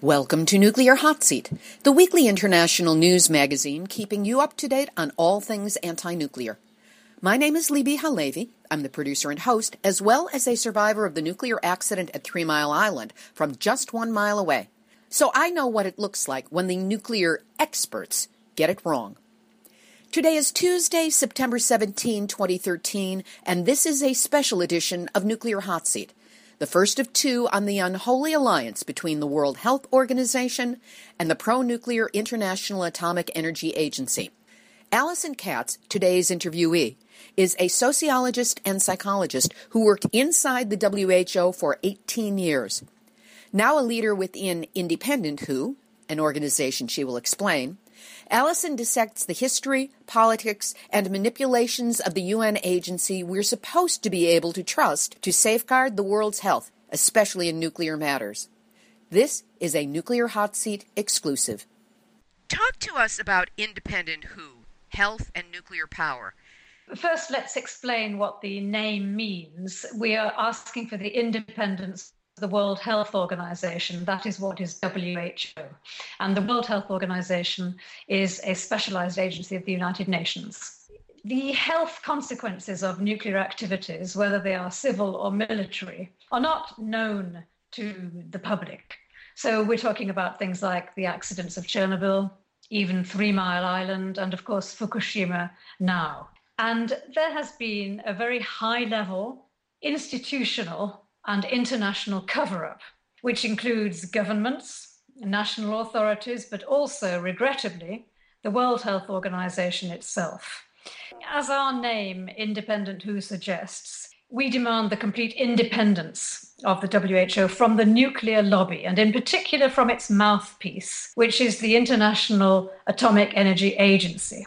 Welcome to Nuclear Hot Seat, the weekly international news magazine keeping you up to date on all things anti nuclear. My name is Libbe HaLevy. I'm the producer and host, as well as a survivor of the nuclear accident at Three Mile Island from just one mile away. So I know what it looks like when the nuclear experts get it wrong. Today is Tuesday, September 17, 2013, and this is a special edition of Nuclear Hot Seat the first of two on the unholy alliance between the World Health Organization and the pro nuclear International Atomic Energy Agency. Alison Katz, today's interviewee, is a sociologist and psychologist who worked inside the WHO for 18 years. Now a leader within Independent WHO, an organization she will explain, Alison dissects the history, politics, and manipulations of the UN agency we're supposed to be able to trust to safeguard the world's health, especially in nuclear matters. This is a Nuclear Hot Seat exclusive. Talk to us about Independent WHO, health and nuclear power. First, let's explain what the name means. We are asking for the independence the World Health Organization. That is what is WHO. And the World Health Organization is a specialized agency of the United Nations. The health consequences of nuclear activities, whether they are civil or military, are not known to the public. So we're talking about things like the accidents of Chernobyl, even Three Mile Island, and of course Fukushima now. And there has been a very high level institutional and international cover up, which includes governments, national authorities, but also, regrettably, the World Health Organization itself. As our name, Independent WHO, suggests, we demand the complete independence of the WHO from the nuclear lobby, and in particular from its mouthpiece, which is the International Atomic Energy Agency.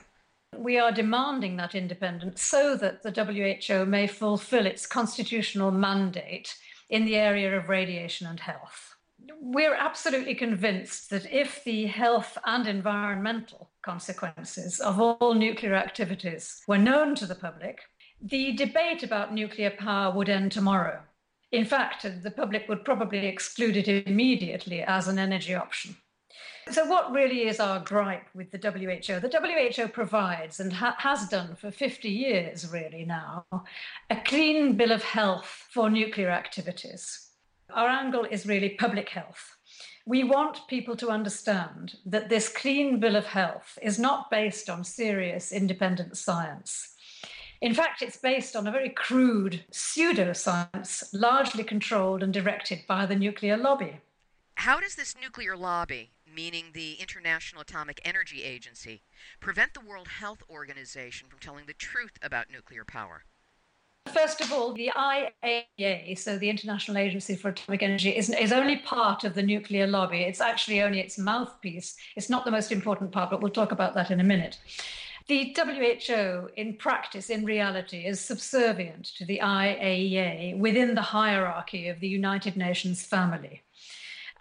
We are demanding that independence so that the WHO may fulfill its constitutional mandate in the area of radiation and health. We're absolutely convinced that if the health and environmental consequences of all nuclear activities were known to the public, the debate about nuclear power would end tomorrow. In fact, the public would probably exclude it immediately as an energy option. So, what really is our gripe with the WHO? The WHO provides and ha- has done for 50 years, really now, a clean bill of health for nuclear activities. Our angle is really public health. We want people to understand that this clean bill of health is not based on serious independent science. In fact, it's based on a very crude pseudoscience, largely controlled and directed by the nuclear lobby. How does this nuclear lobby meaning the International Atomic Energy Agency, prevent the World Health Organization from telling the truth about nuclear power? First of all, the IAEA, so the International Agency for Atomic Energy, is, is only part of the nuclear lobby. It's actually only its mouthpiece. It's not the most important part, but we'll talk about that in a minute. The WHO, in practice, in reality, is subservient to the IAEA within the hierarchy of the United Nations family.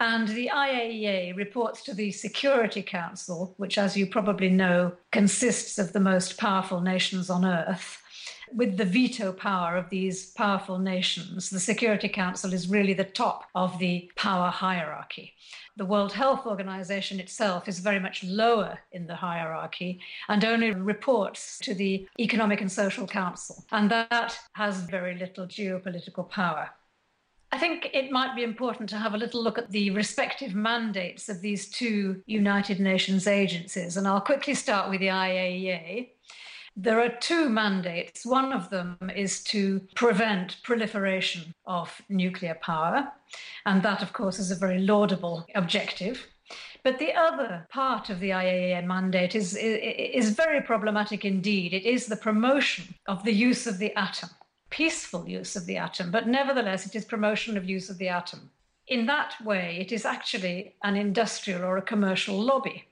And the IAEA reports to the Security Council, which, as you probably know, consists of the most powerful nations on earth. With the veto power of these powerful nations, the Security Council is really the top of the power hierarchy. The World Health Organization itself is very much lower in the hierarchy and only reports to the Economic and Social Council. And that has very little geopolitical power. I think it might be important to have a little look at the respective mandates of these two United Nations agencies. And I'll quickly start with the IAEA. There are two mandates. One of them is to prevent proliferation of nuclear power. And that, of course, is a very laudable objective. But the other part of the IAEA mandate is, is, very problematic indeed. It is the promotion of the use of the atom peaceful use of the atom, but nevertheless, it is promotion of use of the atom. In that way, it is actually an industrial or a commercial lobby.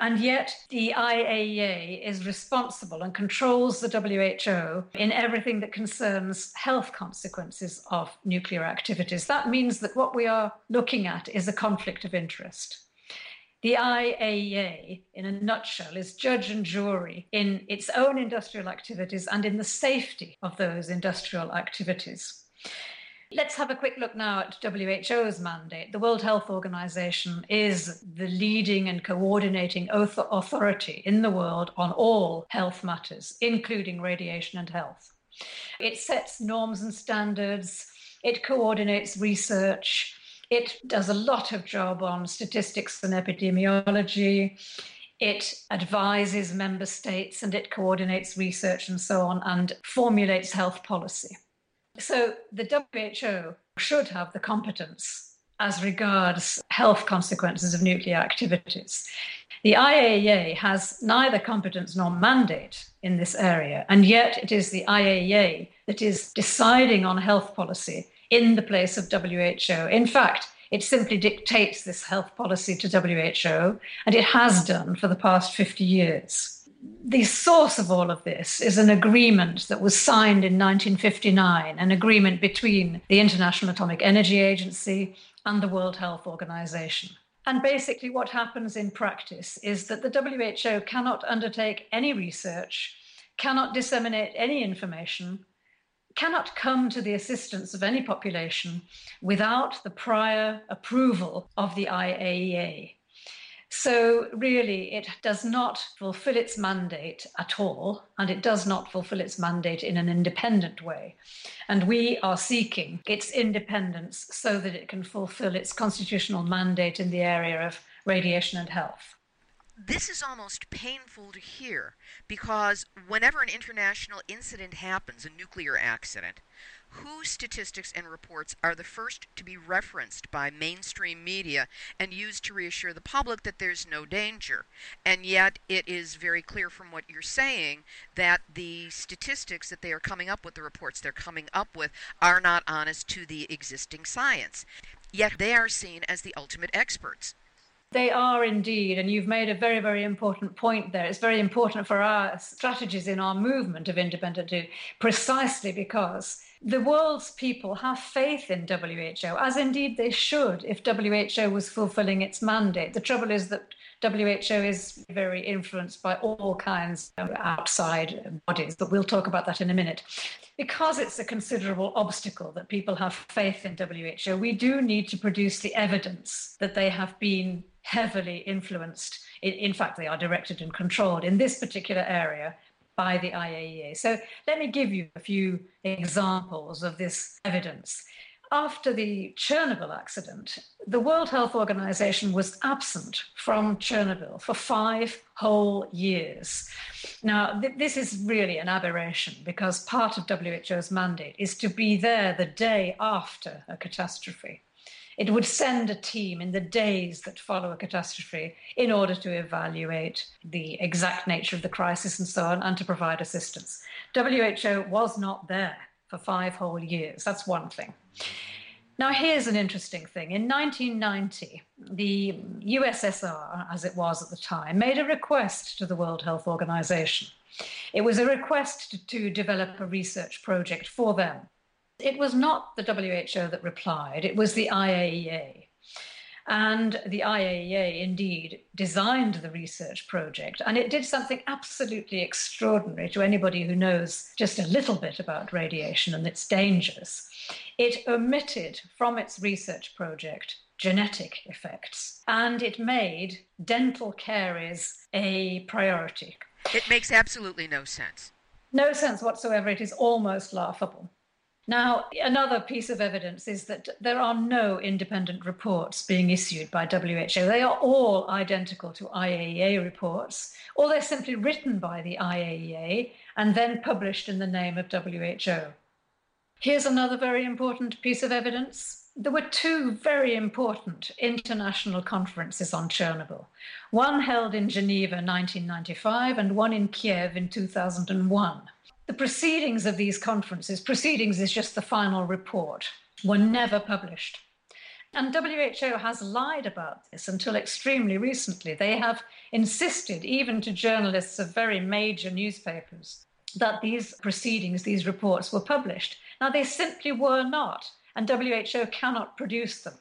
And yet, the IAEA is responsible and controls the WHO in everything that concerns health consequences of nuclear activities. That means that what we are looking at is a conflict of interest. The IAEA, in a nutshell, is judge and jury in its own industrial activities and in the safety of those industrial activities. Let's have a quick look now at WHO's mandate. The World Health Organization is the leading and coordinating authority in the world on all health matters, including radiation and health. It sets norms and standards, it coordinates research, it does a lot of job on statistics and epidemiology. It advises member states and it coordinates research and so on and formulates health policy. So the WHO should have the competence as regards health consequences of nuclear activities. The IAEA has neither competence nor mandate in this area, and yet it is the IAEA that is deciding on health policy in the place of WHO. In fact, it simply dictates this health policy to WHO, and it has done for the past 50 years the source of all of this is an agreement that was signed in 1959, an agreement between the International Atomic Energy Agency and the World Health Organization. And basically, what happens in practice is that the WHO cannot undertake any research, cannot disseminate any information, cannot come to the assistance of any population without the prior approval of the IAEA. So, really, it does not fulfill its mandate at all, and it does not fulfill its mandate in an independent way. And we are seeking its independence so that it can fulfill its constitutional mandate in the area of radiation and health. This is almost painful to hear because whenever an international incident happens, a nuclear accident, whose statistics and reports are the first to be referenced by mainstream media and used to reassure the public that there's no danger. And yet, it is very clear from what you're saying that the statistics that they are coming up with, the reports they're coming up with, are not honest to the existing science. Yet, they are seen as the ultimate experts. They are indeed, and you've made a very, very important point there. It's very important for our strategies in our movement of independent precisely because the world's people have faith in WHO, as indeed they should if WHO was fulfilling its mandate. The trouble is that WHO is very influenced by all kinds of outside bodies, but we'll talk about that in a minute. Because it's a considerable obstacle that people have faith in WHO, we do need to produce the evidence that they have been heavily influenced. In, fact, they are directed and controlled in this particular area by the IAEA. So let me give you a few examples of this evidence. After the Chernobyl accident, the World Health Organization was absent from Chernobyl for five whole years. Now, th- this is really an aberration because part of WHO's mandate is to be there the day after a catastrophe. It would send a team in the days that follow a catastrophe in order to evaluate the exact nature of the crisis and so on and to provide assistance. WHO was not there for five whole years. That's one thing. Now, here's an interesting thing. In 1990, the USSR, as it was at the time, made a request to the World Health Organization. It was a request to, develop a research project for them. It was not the WHO that replied, it was the IAEA. And the IAEA indeed designed the research project, and it did something absolutely extraordinary to anybody who knows just a little bit about radiation and its dangers. It omitted from its research project genetic effects, and it made dental caries a priority. It makes absolutely no sense. No sense whatsoever. It is almost laughable. Now, another piece of evidence is that there are no independent reports being issued by WHO. They are all identical to IAEA reports, or they're simply written by the IAEA and then published in the name of WHO. Here's another very important piece of evidence. There were two very important international conferences on Chernobyl, one held in Geneva 1995 and one in Kiev in 2001 the proceedings of these conferences, proceedings is just the final report, were never published. And WHO has lied about this until extremely recently. They have insisted, even to journalists of very major newspapers, that these proceedings, these reports were published. Now, they simply were not, and WHO cannot produce them.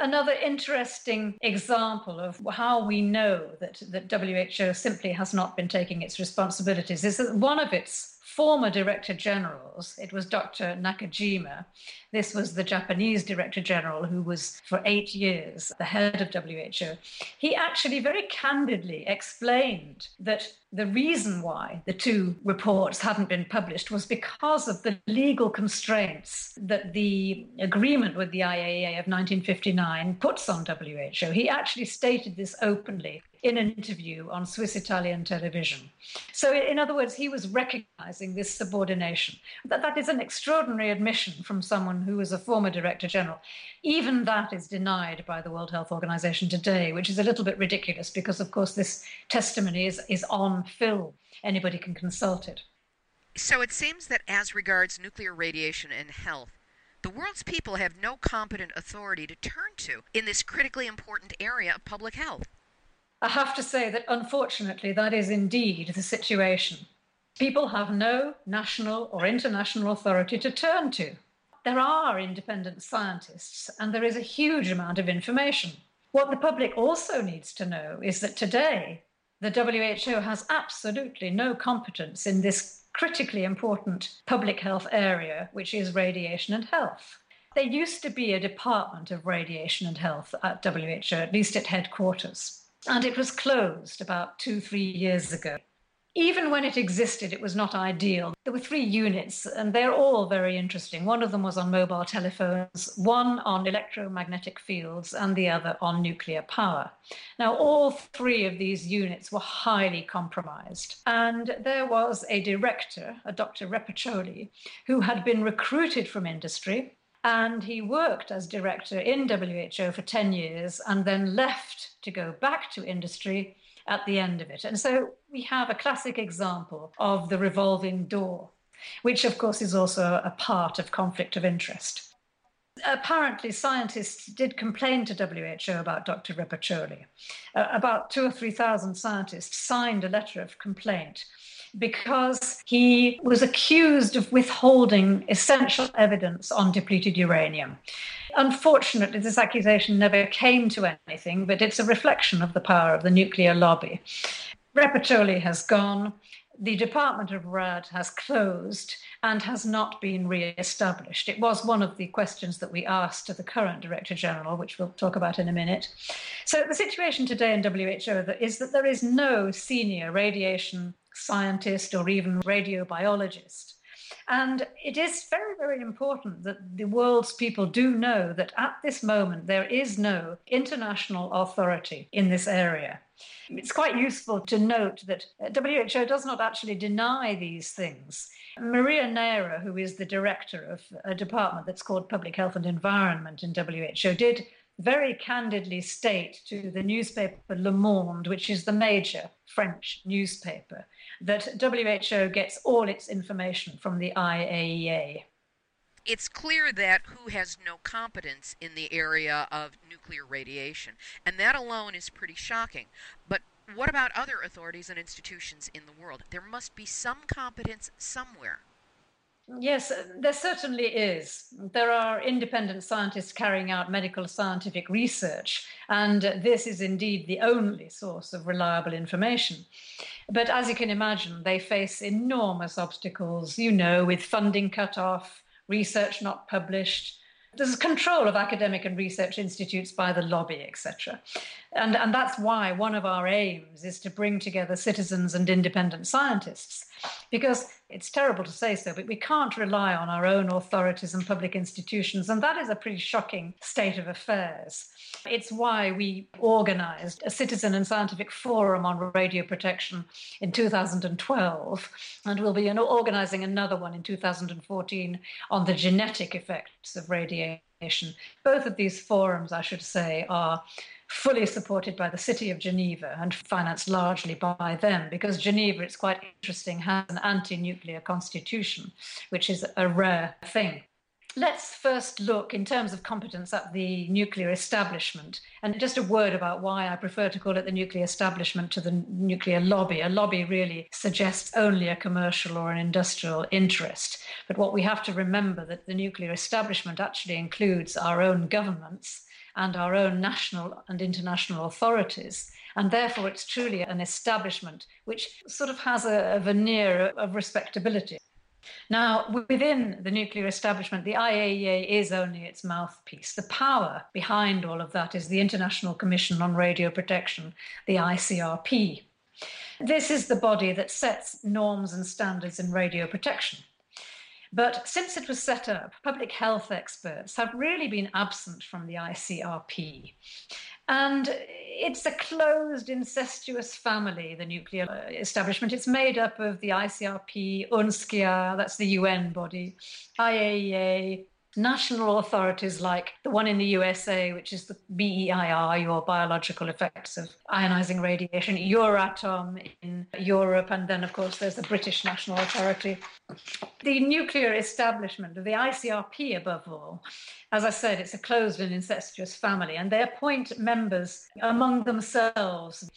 Another interesting example of how we know that, that WHO simply has not been taking its responsibilities is that one of its former director generals, it was Dr. Nakajima, This was the Japanese Director General, who was for eight years the head of WHO. He actually very candidly explained that the reason why the two reports hadn't been published was because of the legal constraints that the agreement with the IAEA of 1959 puts on WHO. He actually stated this openly in an interview on Swiss Italian television. So, in other words, he was recognizing this subordination. That, that is an extraordinary admission from someone who was a former director general. Even that is denied by the World Health Organization today, which is a little bit ridiculous because, of course, this testimony is, is on film. Anybody can consult it. So, it seems that as regards nuclear radiation and health, the world's people have no competent authority to turn to in this critically important area of public health. I have to say that unfortunately, that is indeed the situation. People have no national or international authority to turn to. There are independent scientists, and there is a huge amount of information. What the public also needs to know is that today, the WHO has absolutely no competence in this critically important public health area, which is radiation and health. There used to be a department of radiation and health at WHO, at least at headquarters and it was closed about two, three years ago. Even when it existed, it was not ideal. There were three units, and they're all very interesting. One of them was on mobile telephones, one on electromagnetic fields, and the other on nuclear power. Now, all three of these units were highly compromised. And there was a director, a Dr. Repacholi, who had been recruited from industry and he worked as director in WHO for 10 years and then left to go back to industry at the end of it. And so we have a classic example of the revolving door, which, of course, is also a part of conflict of interest. Apparently, scientists did complain to WHO about Dr. Repacholi. Uh, about two or 3,000 scientists signed a letter of complaint because he was accused of withholding essential evidence on depleted uranium. Unfortunately, this accusation never came to anything, but it's a reflection of the power of the nuclear lobby. Repacholi has gone. The Department of RAD has closed and has not been re-established. It was one of the questions that we asked to the current Director General, which we'll talk about in a minute. So the situation today in WHO is that there is no senior radiation scientist or even radiobiologist. And it is very, very important that the world's people do know that at this moment there is no international authority in this area. It's quite useful to note that WHO does not actually deny these things. Maria Neira, who is the director of a department that's called Public Health and Environment in WHO, did very candidly state to the newspaper Le Monde, which is the major French newspaper, that WHO gets all its information from the IAEA. It's clear that WHO has no competence in the area of nuclear radiation, and that alone is pretty shocking. But what about other authorities and institutions in the world? There must be some competence somewhere. Yes, uh, there certainly is. There are independent scientists carrying out medical scientific research, and this is indeed the only source of reliable information. But as you can imagine, they face enormous obstacles, you know, with funding cut off, research not published, there's control of academic and research institutes by the lobby, etc. And, and that's why one of our aims is to bring together citizens and independent scientists. Because it's terrible to say so, but we can't rely on our own authorities and public institutions. And that is a pretty shocking state of affairs. It's why we organized a citizen and scientific forum on radio protection in 2012. And we'll be organizing another one in 2014 on the genetic effects of radiation. Both of these forums, I should say, are fully supported by the city of Geneva and financed largely by them because Geneva, it's quite interesting, has an anti nuclear constitution, which is a rare thing. Let's first look in terms of competence at the nuclear establishment. And just a word about why I prefer to call it the nuclear establishment to the nuclear lobby. A lobby really suggests only a commercial or an industrial interest. But what we have to remember that the nuclear establishment actually includes our own governments and our own national and international authorities. And therefore, it's truly an establishment which sort of has a, a veneer of respectability. Now, within the nuclear establishment, the IAEA is only its mouthpiece. The power behind all of that is the International Commission on Radio Protection, the ICRP. This is the body that sets norms and standards in radio protection. But since it was set up, public health experts have really been absent from the ICRP. And it's a closed, incestuous family, the nuclear establishment. It's made up of the ICRP, UNSCEAR, that's the UN body, IAEA, national authorities like the one in the USA, which is the BEIR, your biological effects of ionizing radiation, Euratom in Europe, and then, of course, there's the British National Authority. The nuclear establishment, the ICRP above all, as I said, it's a closed and incestuous family, and they appoint members among themselves.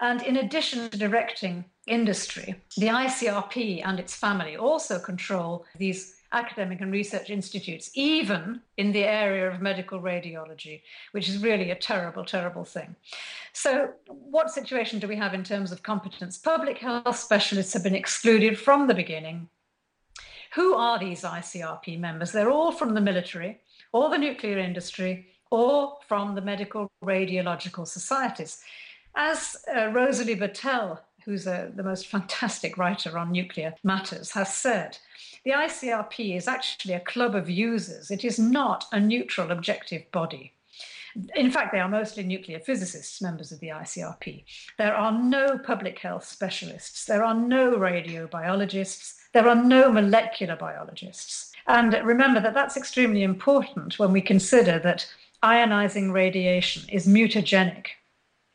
And in addition to directing industry, the ICRP and its family also control these academic and research institutes, even in the area of medical radiology, which is really a terrible, terrible thing. So, what situation do we have in terms of competence? Public health specialists have been excluded from the beginning. Who are these ICRP members? They're all from the military or the nuclear industry or from the medical radiological societies. As uh, Rosalie Bertell, who's a, uh, the most fantastic writer on nuclear matters, has said, the ICRP is actually a club of users. It is not a neutral, objective body. In fact, they are mostly nuclear physicists, members of the ICRP. There are no public health specialists. There are no radiobiologists. There are no molecular biologists. And remember that that's extremely important when we consider that ionizing radiation is mutagenic.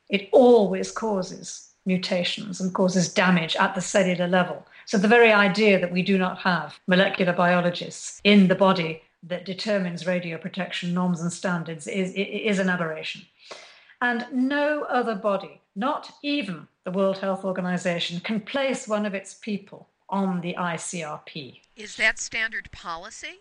It always causes mutations and causes damage at the cellular level. So the very idea that we do not have molecular biologists in the body that determines radio protection norms and standards is, is an aberration. And no other body, not even the World Health Organization, can place one of its people on the ICRP. Is that standard policy?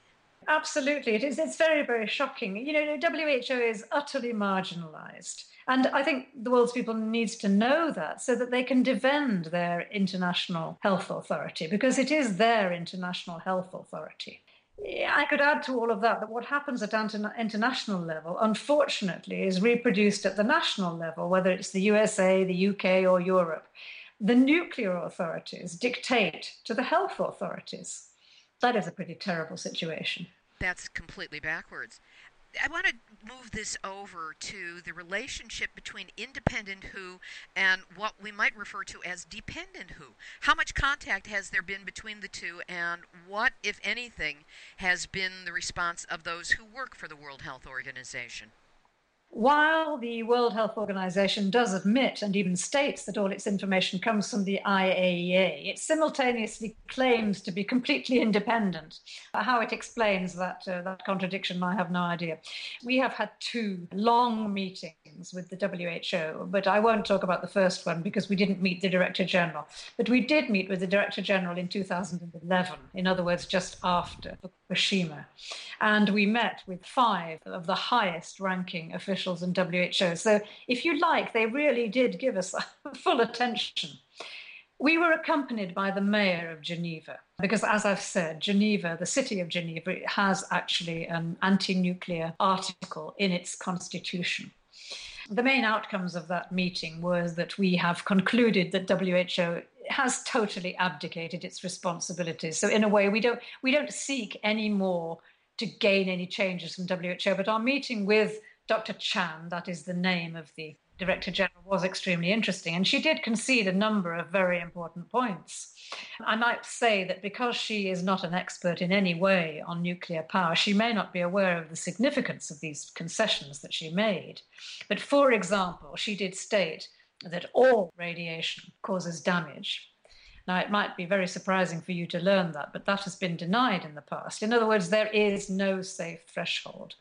Absolutely. It is. It's very, very shocking. You know, WHO is utterly marginalized. And I think the world's people needs to know that so that they can defend their international health authority because it is their international health authority. I could add to all of that that what happens at international level, unfortunately, is reproduced at the national level, whether it's the USA, the UK, or Europe. The nuclear authorities dictate to the health authorities. That is a pretty terrible situation. That's completely backwards. I want to move this over to the relationship between independent WHO and what we might refer to as dependent WHO. How much contact has there been between the two, and what, if anything, has been the response of those who work for the World Health Organization? While the World Health Organization does admit and even states that all its information comes from the IAEA, it simultaneously claims to be completely independent. How it explains that, uh, that contradiction, I have no idea. We have had two long meetings with the WHO, but I won't talk about the first one because we didn't meet the Director General. But we did meet with the Director General in 2011, in other words, just after Fukushima. And we met with five of the highest ranking officials in WHO. So, if you like, they really did give us full attention. We were accompanied by the mayor of Geneva, because, as I've said, Geneva, the city of Geneva, has actually an anti nuclear article in its constitution. The main outcomes of that meeting was that we have concluded that WHO has totally abdicated its responsibilities. So in a way, we don't we don't seek any more to gain any changes from WHO. But our meeting with Dr. Chan, that is the name of the Director General, was extremely interesting, and she did concede a number of very important points. I might say that because she is not an expert in any way on nuclear power, she may not be aware of the significance of these concessions that she made. But for example, she did state that all radiation causes damage. Now, it might be very surprising for you to learn that, but that has been denied in the past. In other words, there is no safe threshold.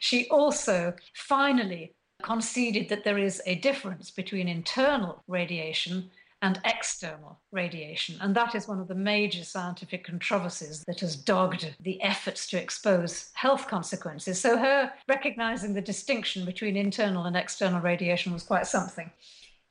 She also finally conceded that there is a difference between internal radiation and external radiation. And that is one of the major scientific controversies that has dogged the efforts to expose health consequences. So, her recognizing the distinction between internal and external radiation was quite something.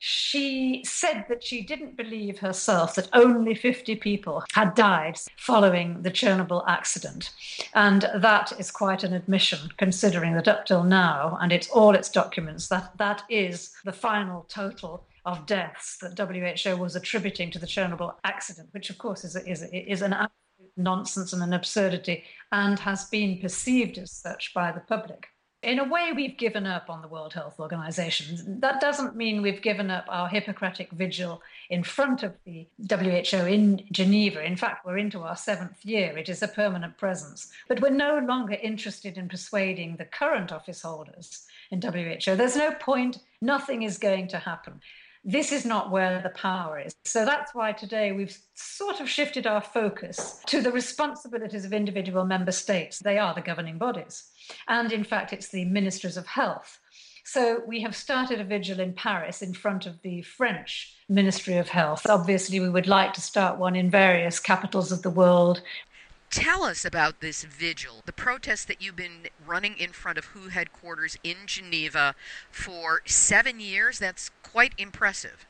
She said that she didn't believe herself that only 50 people had died following the Chernobyl accident. And that is quite an admission, considering that up till now, and it's all its documents, that that is the final total of deaths that WHO was attributing to the Chernobyl accident, which of course is, is, is an absolute nonsense and an absurdity and has been perceived as such by the public in a way, we've given up on the World Health Organization. That doesn't mean we've given up our Hippocratic vigil in front of the WHO in Geneva. In fact, we're into our seventh year. It is a permanent presence. But we're no longer interested in persuading the current office holders in WHO. There's no point, nothing is going to happen this is not where the power is. So that's why today we've sort of shifted our focus to the responsibilities of individual member states. They are the governing bodies. And in fact, it's the ministers of health. So we have started a vigil in Paris in front of the French Ministry of Health. Obviously, we would like to start one in various capitals of the world. Tell us about this vigil, the protest that you've been running in front of WHO headquarters in Geneva for seven years. That's quite impressive.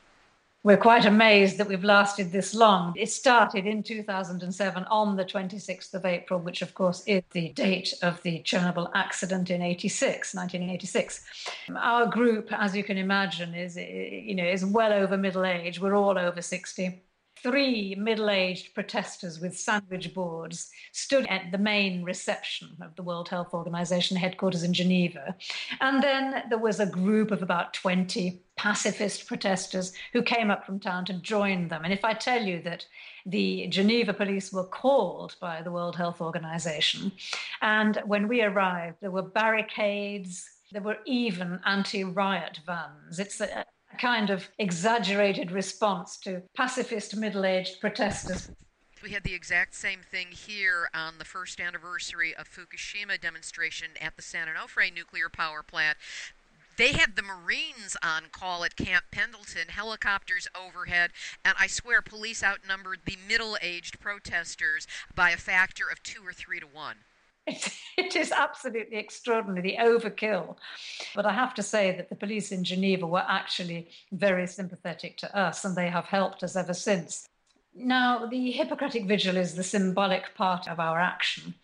We're quite amazed that we've lasted this long. It started in 2007 on the 26th of April, which of course is the date of the Chernobyl accident in 86, 1986. Our group, as you can imagine, is you know is well over middle age. We're all over 60 three middle aged protesters with sandwich boards stood at the main reception of the World Health Organization headquarters in Geneva. And then there was a group of about 20 pacifist protesters who came up from town to join them. And if I tell you that the Geneva police were called by the World Health Organization, and when we arrived, there were barricades. There were even anti riot vans. It's a, kind of exaggerated response to pacifist middle aged protesters. We had the exact same thing here on the first anniversary of Fukushima demonstration at the San Onofre nuclear power plant. They had the Marines on call at Camp Pendleton, helicopters overhead, and I swear police outnumbered the middle aged protesters by a factor of two or three to one. it is absolutely extraordinary, the overkill. But I have to say that the police in Geneva were actually very sympathetic to us, and they have helped us ever since. Now, the Hippocratic Vigil is the symbolic part of our action.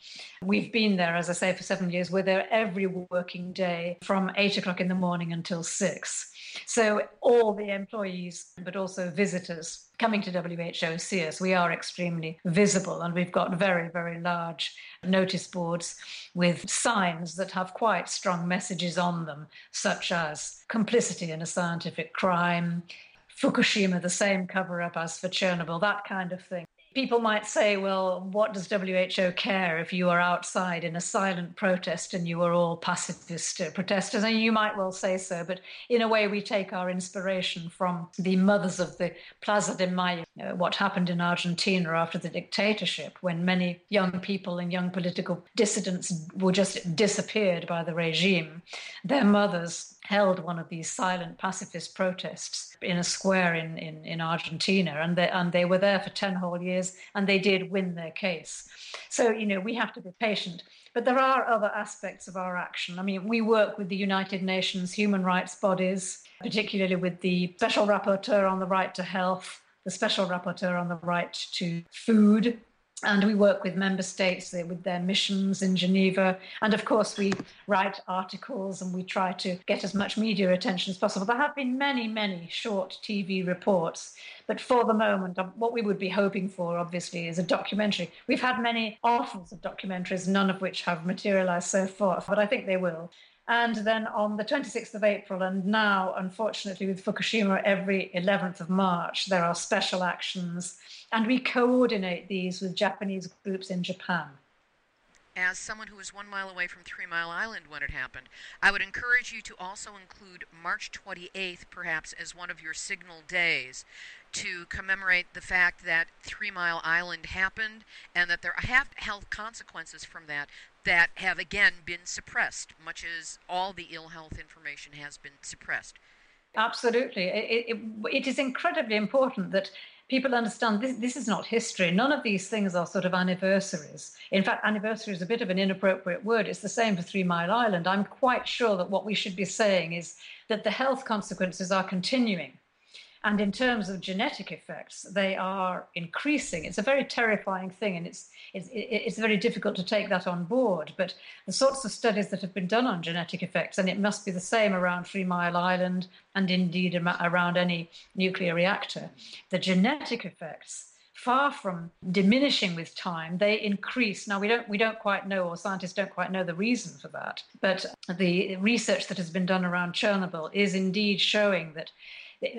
We've been there, as I say, for seven years. We're there every working day from eight o'clock in the morning until six. So, all the employees, but also visitors coming to WHO see us. We are extremely visible, and we've got very, very large notice boards with signs that have quite strong messages on them, such as complicity in a scientific crime, Fukushima, the same cover up as for Chernobyl, that kind of thing. People might say, well, what does WHO care if you are outside in a silent protest and you are all pacifist protesters? And you might well say so, but in a way, we take our inspiration from the mothers of the Plaza de Mayo, uh, what happened in Argentina after the dictatorship, when many young people and young political dissidents were just disappeared by the regime. Their mothers held one of these silent pacifist protests in a square in, in, in Argentina, and they, and they were there for 10 whole years, and they did win their case. So, you know, we have to be patient. But there are other aspects of our action. I mean, we work with the United Nations human rights bodies, particularly with the Special Rapporteur on the right to health, the Special Rapporteur on the right to food, and we work with member states with their missions in Geneva. And of course, we write articles and we try to get as much media attention as possible. There have been many, many short TV reports, but for the moment, um, what we would be hoping for, obviously, is a documentary. We've had many offers of documentaries, none of which have materialized so far, but I think they will. And then on the 26th of April, and now, unfortunately, with Fukushima, every 11th of March, there are special actions. And we coordinate these with Japanese groups in Japan. As someone who was one mile away from Three Mile Island when it happened, I would encourage you to also include March 28th, perhaps, as one of your signal days to commemorate the fact that Three Mile Island happened and that there have health consequences from that that have again been suppressed, much as all the ill health information has been suppressed. Absolutely. It, it, it is incredibly important that people understand this, this is not history. None of these things are sort of anniversaries. In fact, anniversary is a bit of an inappropriate word. It's the same for Three Mile Island. I'm quite sure that what we should be saying is that the health consequences are continuing And in terms of genetic effects, they are increasing. It's a very terrifying thing, and it's, it's, it's very difficult to take that on board. But the sorts of studies that have been done on genetic effects, and it must be the same around Three Mile Island and indeed around any nuclear reactor, the genetic effects far from diminishing with time they increase now we don't we don't quite know or scientists don't quite know the reason for that but the research that has been done around chernobyl is indeed showing that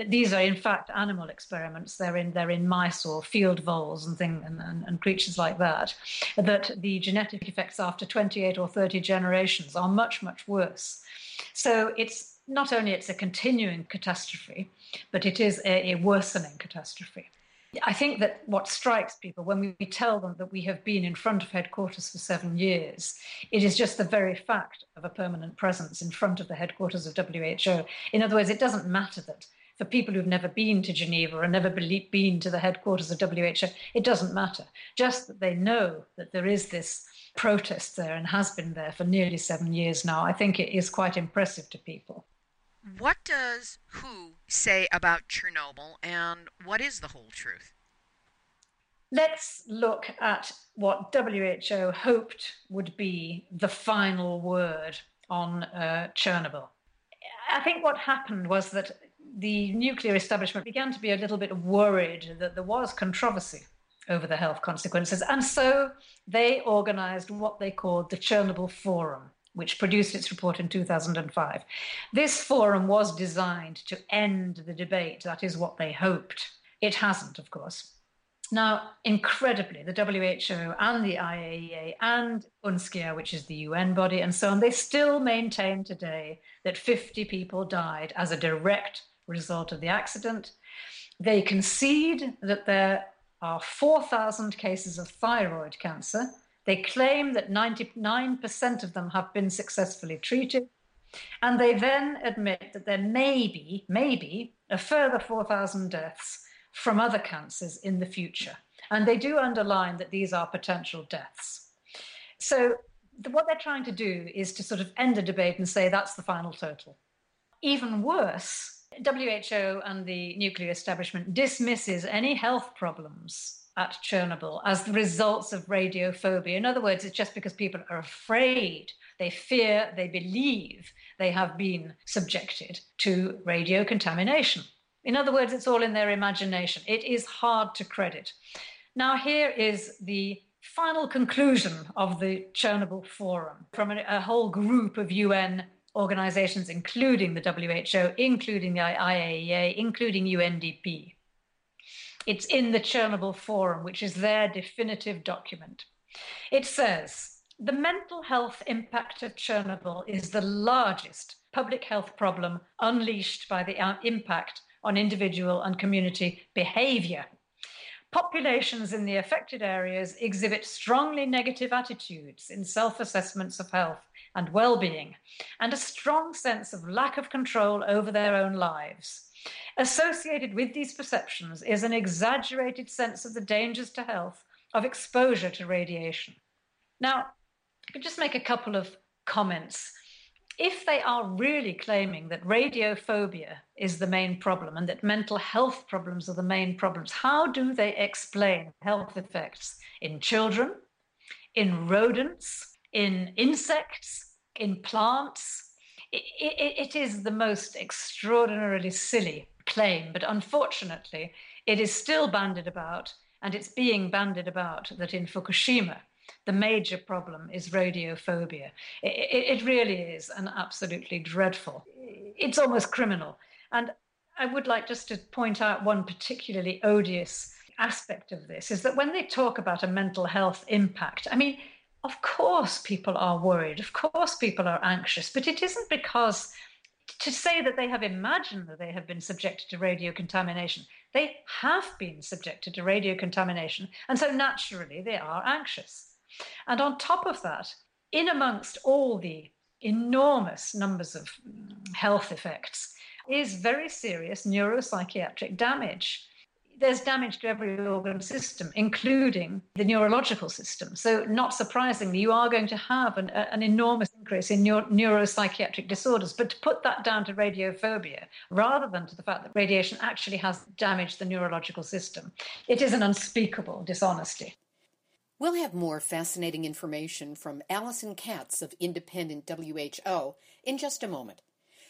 these are in fact animal experiments. They're in they're in mice or field voles and thing and, and, and, creatures like that. That the genetic effects after 28 or 30 generations are much much worse. So it's not only it's a continuing catastrophe, but it is a, a worsening catastrophe. I think that what strikes people when we tell them that we have been in front of headquarters for seven years, it is just the very fact of a permanent presence in front of the headquarters of WHO. In other words, it doesn't matter that for people who've never been to Geneva or never been to the headquarters of WHO, it doesn't matter. Just that they know that there is this protest there and has been there for nearly seven years now, I think it is quite impressive to people. What does WHO say about Chernobyl and what is the whole truth? Let's look at what WHO hoped would be the final word on uh, Chernobyl. I think what happened was that the nuclear establishment began to be a little bit worried that there was controversy over the health consequences. And so they organized what they called the Chernobyl Forum, which produced its report in 2005. This forum was designed to end the debate. That is what they hoped. It hasn't, of course. Now, incredibly, the WHO and the IAEA and UNSCEAR, which is the UN body, and so on, they still maintain today that 50 people died as a direct result of the accident. They concede that there are 4,000 cases of thyroid cancer. They claim that 99% of them have been successfully treated. And they then admit that there may be, maybe, a further 4,000 deaths from other cancers in the future. And they do underline that these are potential deaths. So, what they're trying to do is to sort of end a debate and say that's the final total. Even worse, WHO and the nuclear establishment dismisses any health problems at Chernobyl as the results of radiophobia. In other words, it's just because people are afraid, they fear, they believe they have been subjected to radio contamination. In other words, it's all in their imagination. It is hard to credit. Now, here is the final conclusion of the Chernobyl Forum from a, a whole group of UN organizations, including the WHO, including the IAEA, including UNDP. It's in the Chernobyl Forum, which is their definitive document. It says the mental health impact of Chernobyl is the largest public health problem unleashed by the uh, impact on individual and community behavior. Populations in the affected areas exhibit strongly negative attitudes in self assessments of health and well being, and a strong sense of lack of control over their own lives. Associated with these perceptions is an exaggerated sense of the dangers to health of exposure to radiation. Now, I could just make a couple of comments. If they are really claiming that radiophobia is the main problem and that mental health problems are the main problems, how do they explain health effects in children, in rodents, in insects, in plants. It, it, it is the most extraordinarily silly claim, but unfortunately, it is still bandied about, and it's being bandied about that in Fukushima, the major problem is radiophobia. It, it, really is, an absolutely dreadful. It's almost criminal. And I would like just to point out one particularly odious aspect of this is that when they talk about a mental health impact, I mean, of course people are worried, of course people are anxious, but it isn't because to say that they have imagined that they have been subjected to radio contamination. They have been subjected to radio contamination, and so naturally they are anxious. And on top of that, in amongst all the enormous numbers of mm, health effects, is very serious neuropsychiatric damage there's damage to every organ system, including the neurological system. So, not surprisingly, you are going to have an, an enormous increase in neuro- neuropsychiatric disorders. But to put that down to radiophobia, rather than to the fact that radiation actually has damaged the neurological system, it is an unspeakable dishonesty. We'll have more fascinating information from Alison Katz of Independent WHO in just a moment.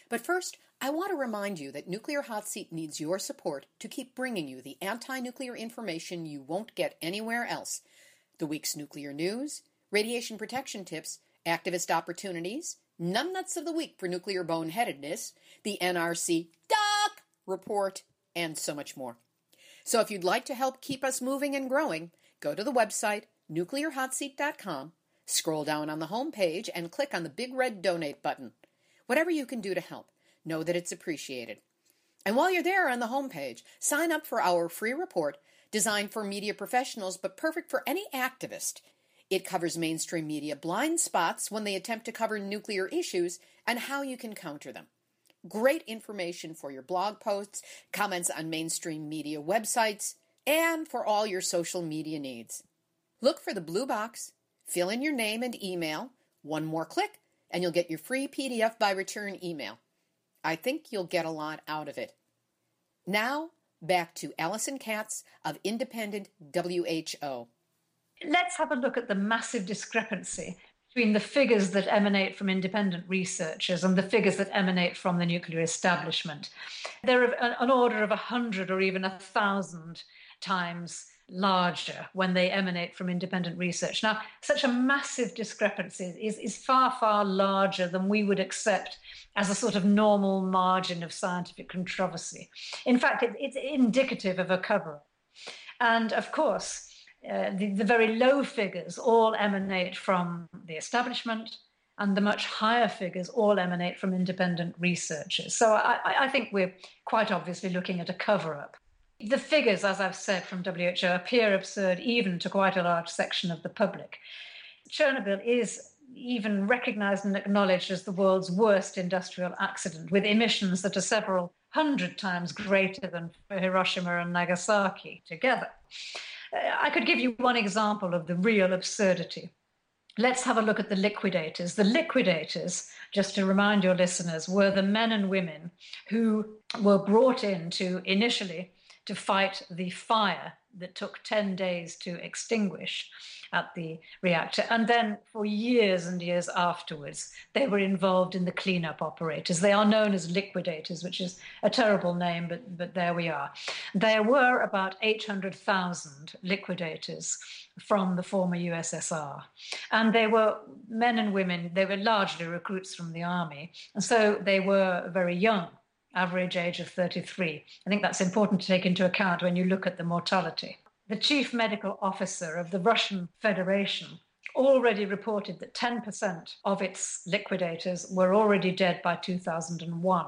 But first, I want to remind you that Nuclear Hot Seat needs your support to keep bringing you the anti nuclear information you won't get anywhere else the week's nuclear news, radiation protection tips, activist opportunities, numbnuts of the week for nuclear boneheadedness, the NRC Doc report, and so much more. So if you'd like to help keep us moving and growing, go to the website nuclearhotseat.com, scroll down on the home page, and click on the big red donate button. Whatever you can do to help know that it's appreciated. And while you're there on the homepage, sign up for our free report designed for media professionals but perfect for any activist. It covers mainstream media blind spots when they attempt to cover nuclear issues and how you can counter them. Great information for your blog posts, comments on mainstream media websites, and for all your social media needs. Look for the blue box, fill in your name and email, one more click, and you'll get your free PDF by return email. I think you'll get a lot out of it. Now, back to Alison Katz of Independent WHO. Let's have a look at the massive discrepancy between the figures that emanate from independent researchers and the figures that emanate from the nuclear establishment. They're an order of a 100 or even a 1,000 times larger when they emanate from independent research. Now, such a massive discrepancy is, is far, far larger than we would accept as a sort of normal margin of scientific controversy. In fact, it, it's indicative of a cover up. And of course, uh, the, the very low figures all emanate from the establishment, and the much higher figures all emanate from independent researchers. So I, I think we're quite obviously looking at a cover up. The figures, as I've said from WHO, appear absurd even to quite a large section of the public. Chernobyl is even recognized and acknowledged as the world's worst industrial accident, with emissions that are several hundred times greater than for Hiroshima and Nagasaki together. Uh, I could give you one example of the real absurdity. Let's have a look at the liquidators. The liquidators, just to remind your listeners, were the men and women who were brought in to initially to fight the fire that took 10 days to extinguish at the reactor. And then for years and years afterwards, they were involved in the cleanup operators. They are known as liquidators, which is a terrible name, but, but there we are. There were about 800,000 liquidators from the former USSR. And they were men and women, they were largely recruits from the army. And so they were very young average age of 33. I think that's important to take into account when you look at the mortality. The chief medical officer of the Russian Federation already reported that 10% of its liquidators were already dead by 2001.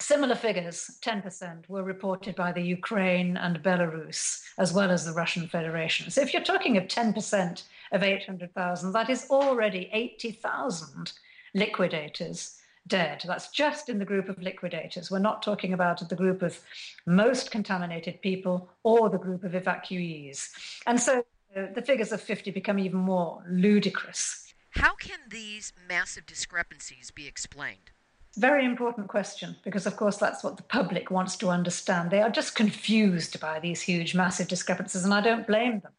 Similar figures, 10%, were reported by the Ukraine and Belarus, as well as the Russian Federation. So if you're talking of 10% of 800,000, that is already 80,000 liquidators dead. That's just in the group of liquidators. We're not talking about the group of most contaminated people or the group of evacuees. And so uh, the figures of 50 become even more ludicrous. How can these massive discrepancies be explained? Very important question, because of course that's what the public wants to understand. They are just confused by these huge, massive discrepancies, and I don't blame them.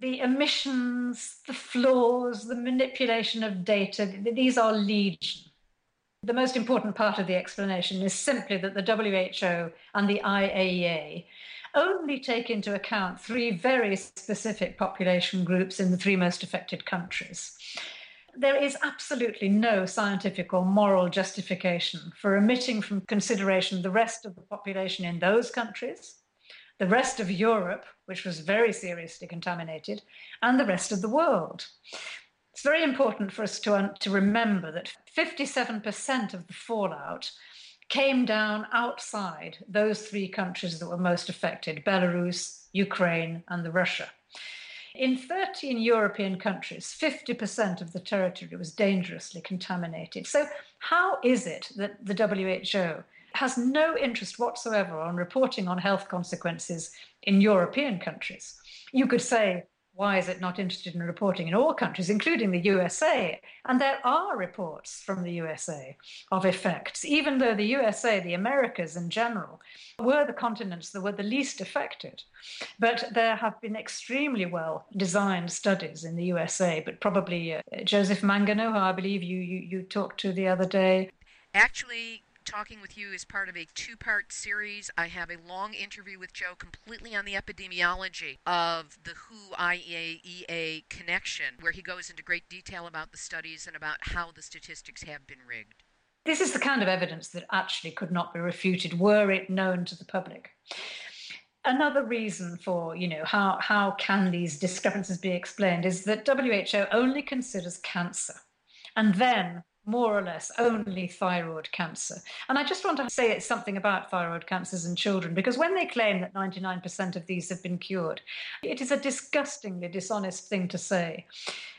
The emissions, the flaws, the manipulation of data, these are legion. The most important part of the explanation is simply that the WHO and the IAEA only take into account three very specific population groups in the three most affected countries. There is absolutely no scientific or moral justification for omitting from consideration the rest of the population in those countries, the rest of Europe, which was very seriously contaminated, and the rest of the world. It's very important for us to, to remember that 57% of the fallout came down outside those three countries that were most affected Belarus, Ukraine, and the Russia. In 13 European countries, 50% of the territory was dangerously contaminated. So, how is it that the WHO has no interest whatsoever on reporting on health consequences in European countries. You could say, why is it not interested in reporting in all countries, including the USA? And there are reports from the USA of effects, even though the USA, the Americas in general, were the continents that were the least affected. But there have been extremely well designed studies in the USA, but probably uh, Joseph Mangano, who I believe you, you, you talked to the other day. Actually, talking with you is part of a two part series. I have a long interview with Joe completely on the epidemiology of the WHO IAEA connection, where he goes into great detail about the studies and about how the statistics have been rigged. This is the kind of evidence that actually could not be refuted were it known to the public. Another reason for, you know, how, how can these discrepancies be explained is that WHO only considers cancer and then more or less only thyroid cancer. And I just want to say it's something about thyroid cancers in children because when they claim that 99% of these have been cured, it is a disgustingly dishonest thing to say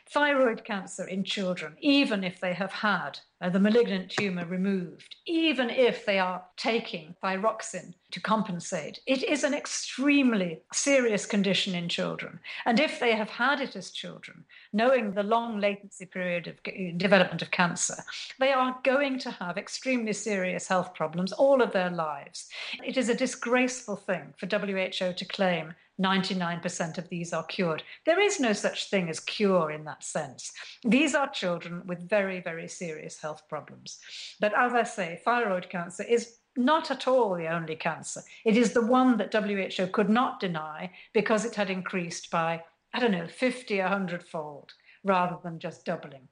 thyroid cancer in children, even if they have had uh, the malignant tumor removed, even if they are taking thyroxine to compensate, it is an extremely serious condition in children. And if they have had it as children, knowing the long latency period of development of cancer, they are going to have extremely serious health problems all of their lives. It is a disgraceful thing for WHO to claim 99% of these are cured. There is no such thing as cure in that sense. These are children with very, very serious health problems. But as I say, thyroid cancer is not at all the only cancer. It is the one that WHO could not deny because it had increased by, I don't know, 50, 100 fold rather than just doubling.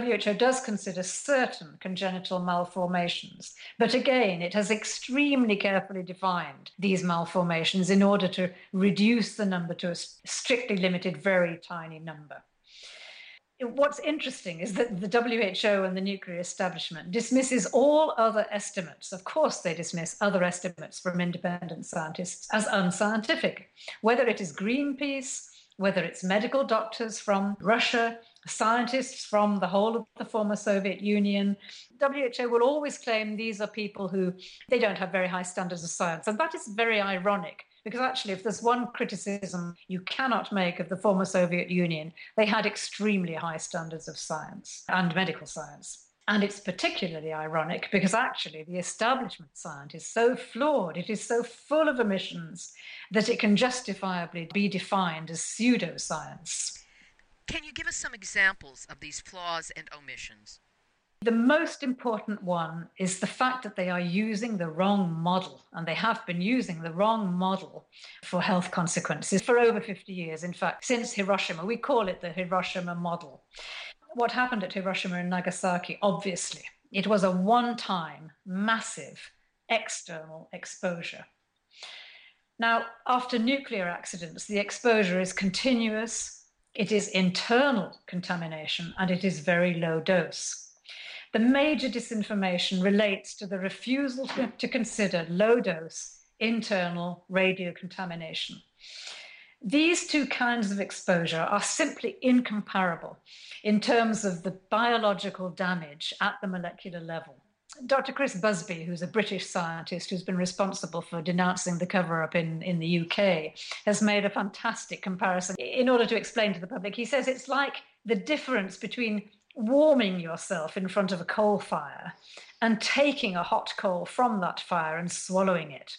WHO does consider certain congenital malformations, but again, it has extremely carefully defined these malformations in order to reduce the number to a strictly limited, very tiny number. What's interesting is that the WHO and the nuclear establishment dismisses all other estimates. Of course, they dismiss other estimates from independent scientists as unscientific, whether it is Greenpeace, whether it's medical doctors from Russia, scientists from the whole of the former Soviet Union. WHO will always claim these are people who they don't have very high standards of science. And that is very ironic because actually, if there's one criticism you cannot make of the former Soviet Union, they had extremely high standards of science and medical science. And it's particularly ironic because actually the establishment science is so flawed, it is so full of omissions that it can justifiably be defined as pseudoscience. Can you give us some examples of these flaws and omissions? The most important one is the fact that they are using the wrong model, and they have been using the wrong model for health consequences for over 50 years. In fact, since Hiroshima, we call it the Hiroshima model. What happened at Hiroshima and Nagasaki, obviously, it was a one time, massive external exposure. Now, after nuclear accidents, the exposure is continuous, it is internal contamination and it is very low dose. The major disinformation relates to the refusal to, to consider low dose internal radio contamination. These two kinds of exposure are simply incomparable in terms of the biological damage at the molecular level. Dr. Chris Busby, who's a British scientist who's been responsible for denouncing the cover up in, in the UK, has made a fantastic comparison in order to explain to the public. He says it's like the difference between warming yourself in front of a coal fire and taking a hot coal from that fire and swallowing it.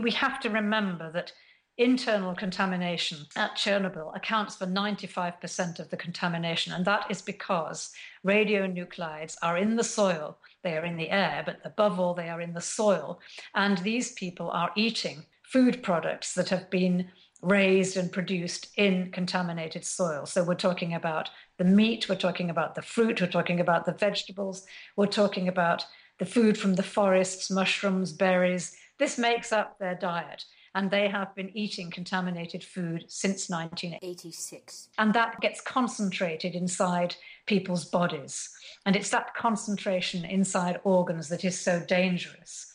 We have to remember that internal contamination at Chernobyl accounts for 95% of the contamination, and that is because radionuclides are in the soil, they are in the air, but above all, they are in the soil. And these people are eating food products that have been raised and produced in contaminated soil. So we're talking about the meat, we're talking about the fruit, we're talking about the vegetables, we're talking about the food from the forests, mushrooms, berries. This makes up their diet and they have been eating contaminated food since 1986. And that gets concentrated inside people's bodies. And it's that concentration inside organs that is so dangerous.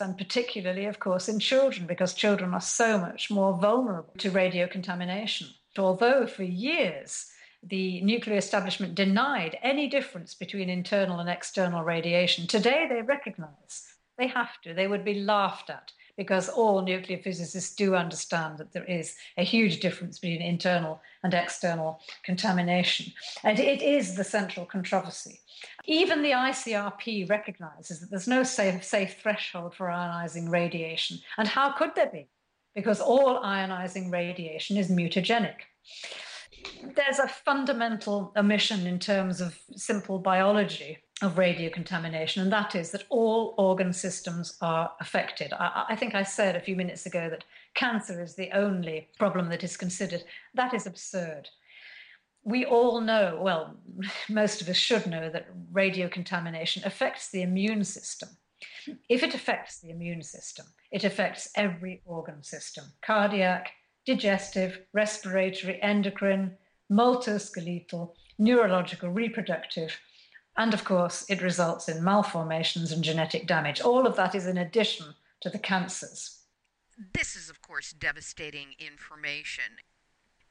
And particularly, of course, in children, because children are so much more vulnerable to radio contamination. Although for years, the nuclear establishment denied any difference between internal and external radiation. Today, they recognize They have to. They would be laughed at because all nuclear physicists do understand that there is a huge difference between internal and external contamination. And it is the central controversy. Even the ICRP recognizes that there's no safe, safe threshold for ionizing radiation. And how could there be? Because all ionizing radiation is mutagenic there's a fundamental omission in terms of simple biology of radio contamination, and that is that all organ systems are affected. I, I, think I said a few minutes ago that cancer is the only problem that is considered. That is absurd. We all know, well, most of us should know, that radio contamination affects the immune system. If it affects the immune system, it affects every organ system cardiac, digestive, respiratory, endocrine, musculoskeletal, neurological, reproductive, and of course, it results in malformations and genetic damage. All of that is in addition to the cancers. This is, of course, devastating information.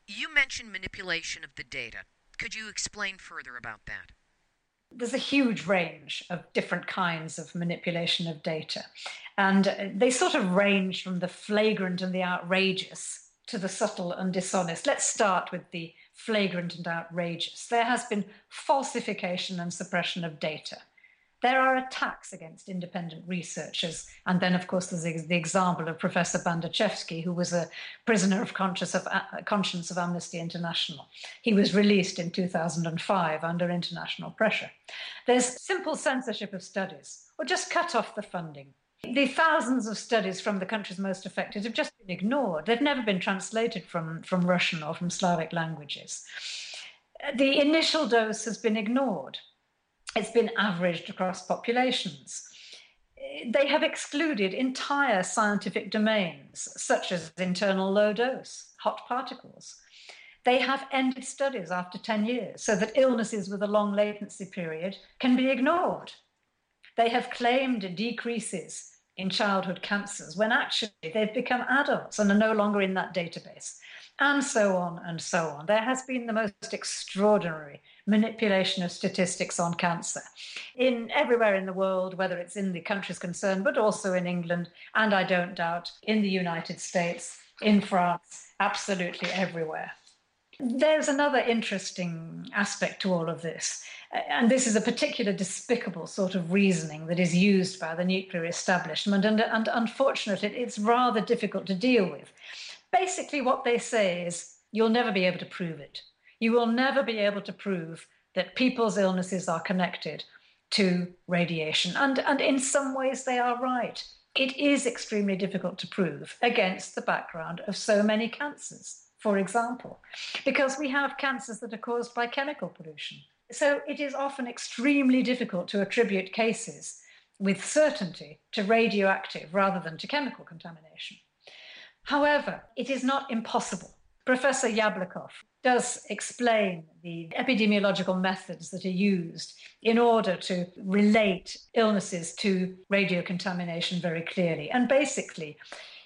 You mentioned manipulation of the data. Could you explain further about that? There's a huge range of different kinds of manipulation of data, and they sort of range from the flagrant and the outrageous to the subtle and dishonest. Let's start with the flagrant and outrageous. There has been falsification and suppression of data. There are attacks against independent researchers. And then, of course, there's the example of Professor Bandazhevsky, who was a prisoner of conscience of, uh, conscience of Amnesty International. He was released in 2005 under international pressure. There's simple censorship of studies, or just cut off the funding. The thousands of studies from the countries most affected have just been ignored. They've never been translated from, from Russian or from Slavic languages. The initial dose has been ignored. It's been averaged across populations. They have excluded entire scientific domains, such as internal low dose, hot particles. They have ended studies after 10 years so that illnesses with a long latency period can be ignored. They have claimed decreases in childhood cancers when actually they've become adults and are no longer in that database, and so on and so on. There has been the most extraordinary manipulation of statistics on cancer in everywhere in the world, whether it's in the countries concerned, but also in England, and I don't doubt in the United States, in France, absolutely everywhere. There's another interesting aspect to all of this, and this is a particular despicable sort of reasoning that is used by the nuclear establishment, and, and unfortunately, it's rather difficult to deal with. Basically, what they say is you'll never be able to prove it. You will never be able to prove that people's illnesses are connected to radiation. And, and in some ways, they are right. It is extremely difficult to prove against the background of so many cancers for example, because we have cancers that are caused by chemical pollution. So it is often extremely difficult to attribute cases with certainty to radioactive rather than to chemical contamination. However, it is not impossible. Professor Yablokov does explain the epidemiological methods that are used in order to relate illnesses to radiocontamination very clearly. And basically,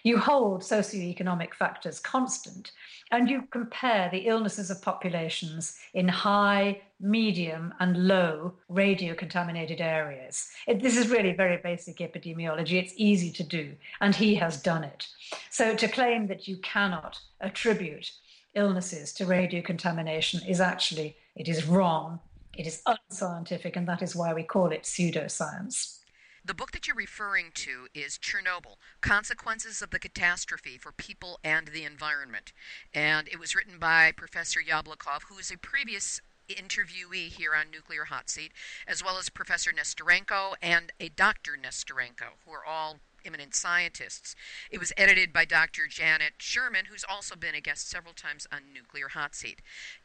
you hold socioeconomic factors constant and you compare the illnesses of populations in high, medium, and low radio contaminated areas. It, this is really very basic epidemiology. It's easy to do, and he has done it. So to claim that you cannot attribute illnesses to radio contamination is actually it is wrong it is unscientific and that is why we call it pseudoscience the book that you're referring to is Chernobyl Consequences of the Catastrophe for People and the Environment. And it was written by Professor Yablokov, who is a previous interviewee here on Nuclear Hot Seat, as well as Professor Nesterenko and a Dr. Nesterenko, who are all eminent scientists. It was edited by Dr. Janet Sherman, who's also been a guest several times on Nuclear Hot Seat.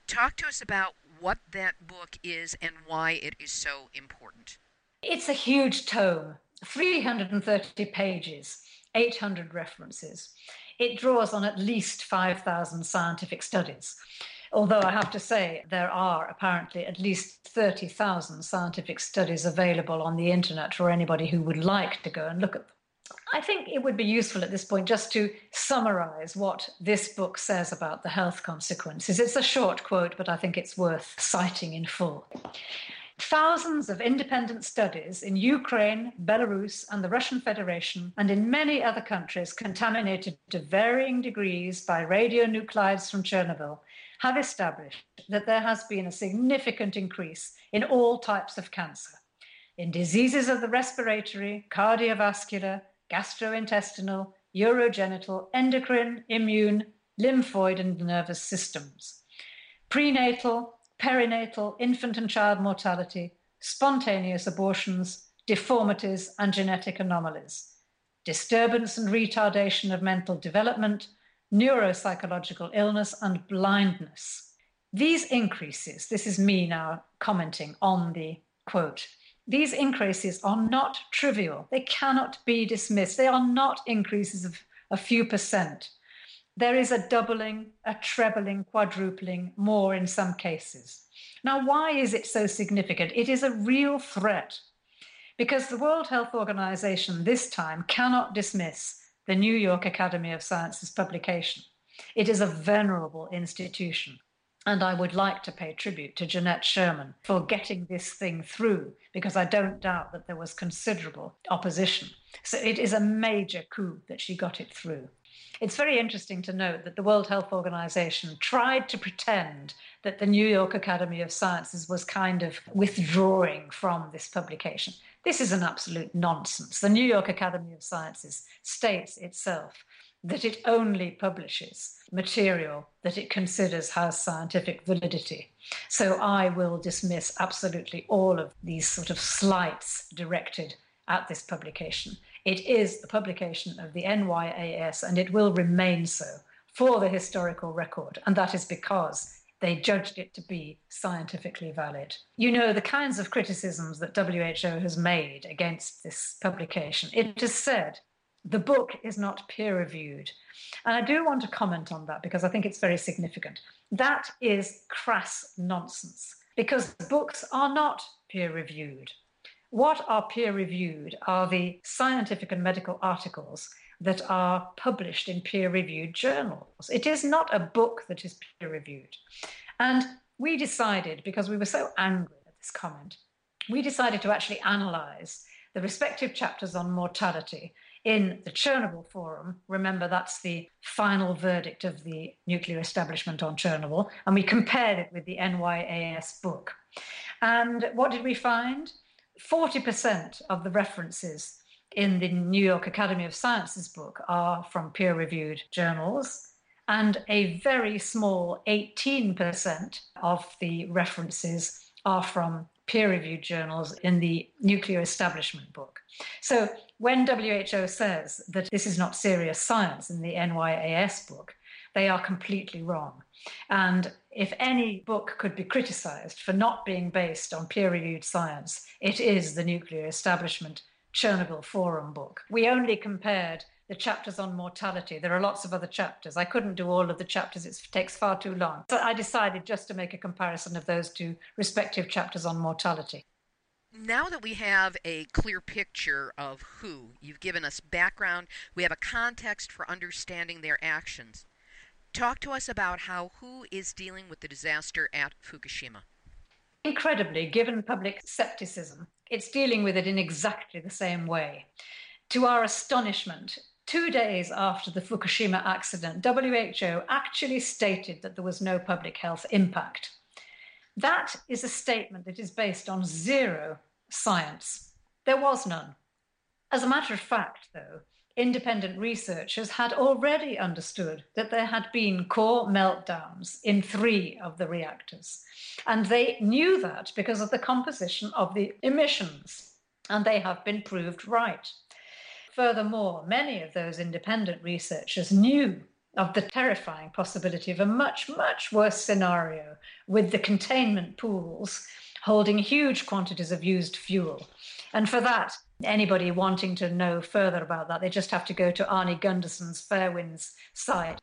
Talk to us about what that book is and why it is so important. It's a huge tome, 330 pages, 800 references. It draws on at least 5,000 scientific studies. Although I have to say, there are apparently at least 30,000 scientific studies available on the internet for anybody who would like to go and look at them. I think it would be useful at this point just to summarize what this book says about the health consequences. It's a short quote, but I think it's worth citing in full. Thousands of independent studies in Ukraine, Belarus, and the Russian Federation, and in many other countries contaminated to varying degrees by radionuclides from Chernobyl, have established that there has been a significant increase in all types of cancer, in diseases of the respiratory, cardiovascular, gastrointestinal, urogenital, endocrine, immune, lymphoid, and nervous systems. Prenatal, perinatal, infant and child mortality, spontaneous abortions, deformities, and genetic anomalies, disturbance and retardation of mental development, neuropsychological illness, and blindness. These increases, this is me now commenting on the quote, these increases are not trivial. They cannot be dismissed. They are not increases of a few percent. There is a doubling, a trebling, quadrupling, more in some cases. Now, why is it so significant? It is a real threat because the World Health Organization this time cannot dismiss the New York Academy of Sciences publication. It is a venerable institution. And I would like to pay tribute to Janette Sherman for getting this thing through, because I don't doubt that there was considerable opposition. So it is a major coup that she got it through. It's very interesting to note that the World Health Organization tried to pretend that the New York Academy of Sciences was kind of withdrawing from this publication. This is an absolute nonsense. The New York Academy of Sciences states itself that it only publishes material that it considers has scientific validity. So I will dismiss absolutely all of these sort of slights directed at this publication. It is a publication of the NYAS and it will remain so for the historical record. And that is because they judged it to be scientifically valid. You know, the kinds of criticisms that WHO has made against this publication. It has said the book is not peer reviewed. And I do want to comment on that because I think it's very significant. That is crass nonsense because books are not peer reviewed. What are peer reviewed are the scientific and medical articles that are published in peer reviewed journals. It is not a book that is peer reviewed. And we decided, because we were so angry at this comment, we decided to actually analyze the respective chapters on mortality in the Chernobyl Forum. Remember, that's the final verdict of the nuclear establishment on Chernobyl. And we compared it with the NYAS book. And what did we find? 40% of the references in the New York Academy of Sciences book are from peer reviewed journals, and a very small 18% of the references are from peer reviewed journals in the nuclear establishment book. So when WHO says that this is not serious science in the NYAS book, they are completely wrong. And if any book could be criticized for not being based on peer reviewed science, it is the Nuclear Establishment Chernobyl Forum book. We only compared the chapters on mortality. There are lots of other chapters. I couldn't do all of the chapters, it takes far too long. So I decided just to make a comparison of those two respective chapters on mortality. Now that we have a clear picture of WHO, you've given us background, we have a context for understanding their actions. Talk to us about how WHO is dealing with the disaster at Fukushima. Incredibly, given public skepticism, it's dealing with it in exactly the same way. To our astonishment, two days after the Fukushima accident, WHO actually stated that there was no public health impact. That is a statement that is based on zero science. There was none. As a matter of fact, though, independent researchers had already understood that there had been core meltdowns in three of the reactors. And they knew that because of the composition of the emissions, and they have been proved right. Furthermore, many of those independent researchers knew of the terrifying possibility of a much, much worse scenario with the containment pools holding huge quantities of used fuel. And for that, anybody wanting to know further about that, they just have to go to Arnie Gundersen's Fairewinds site.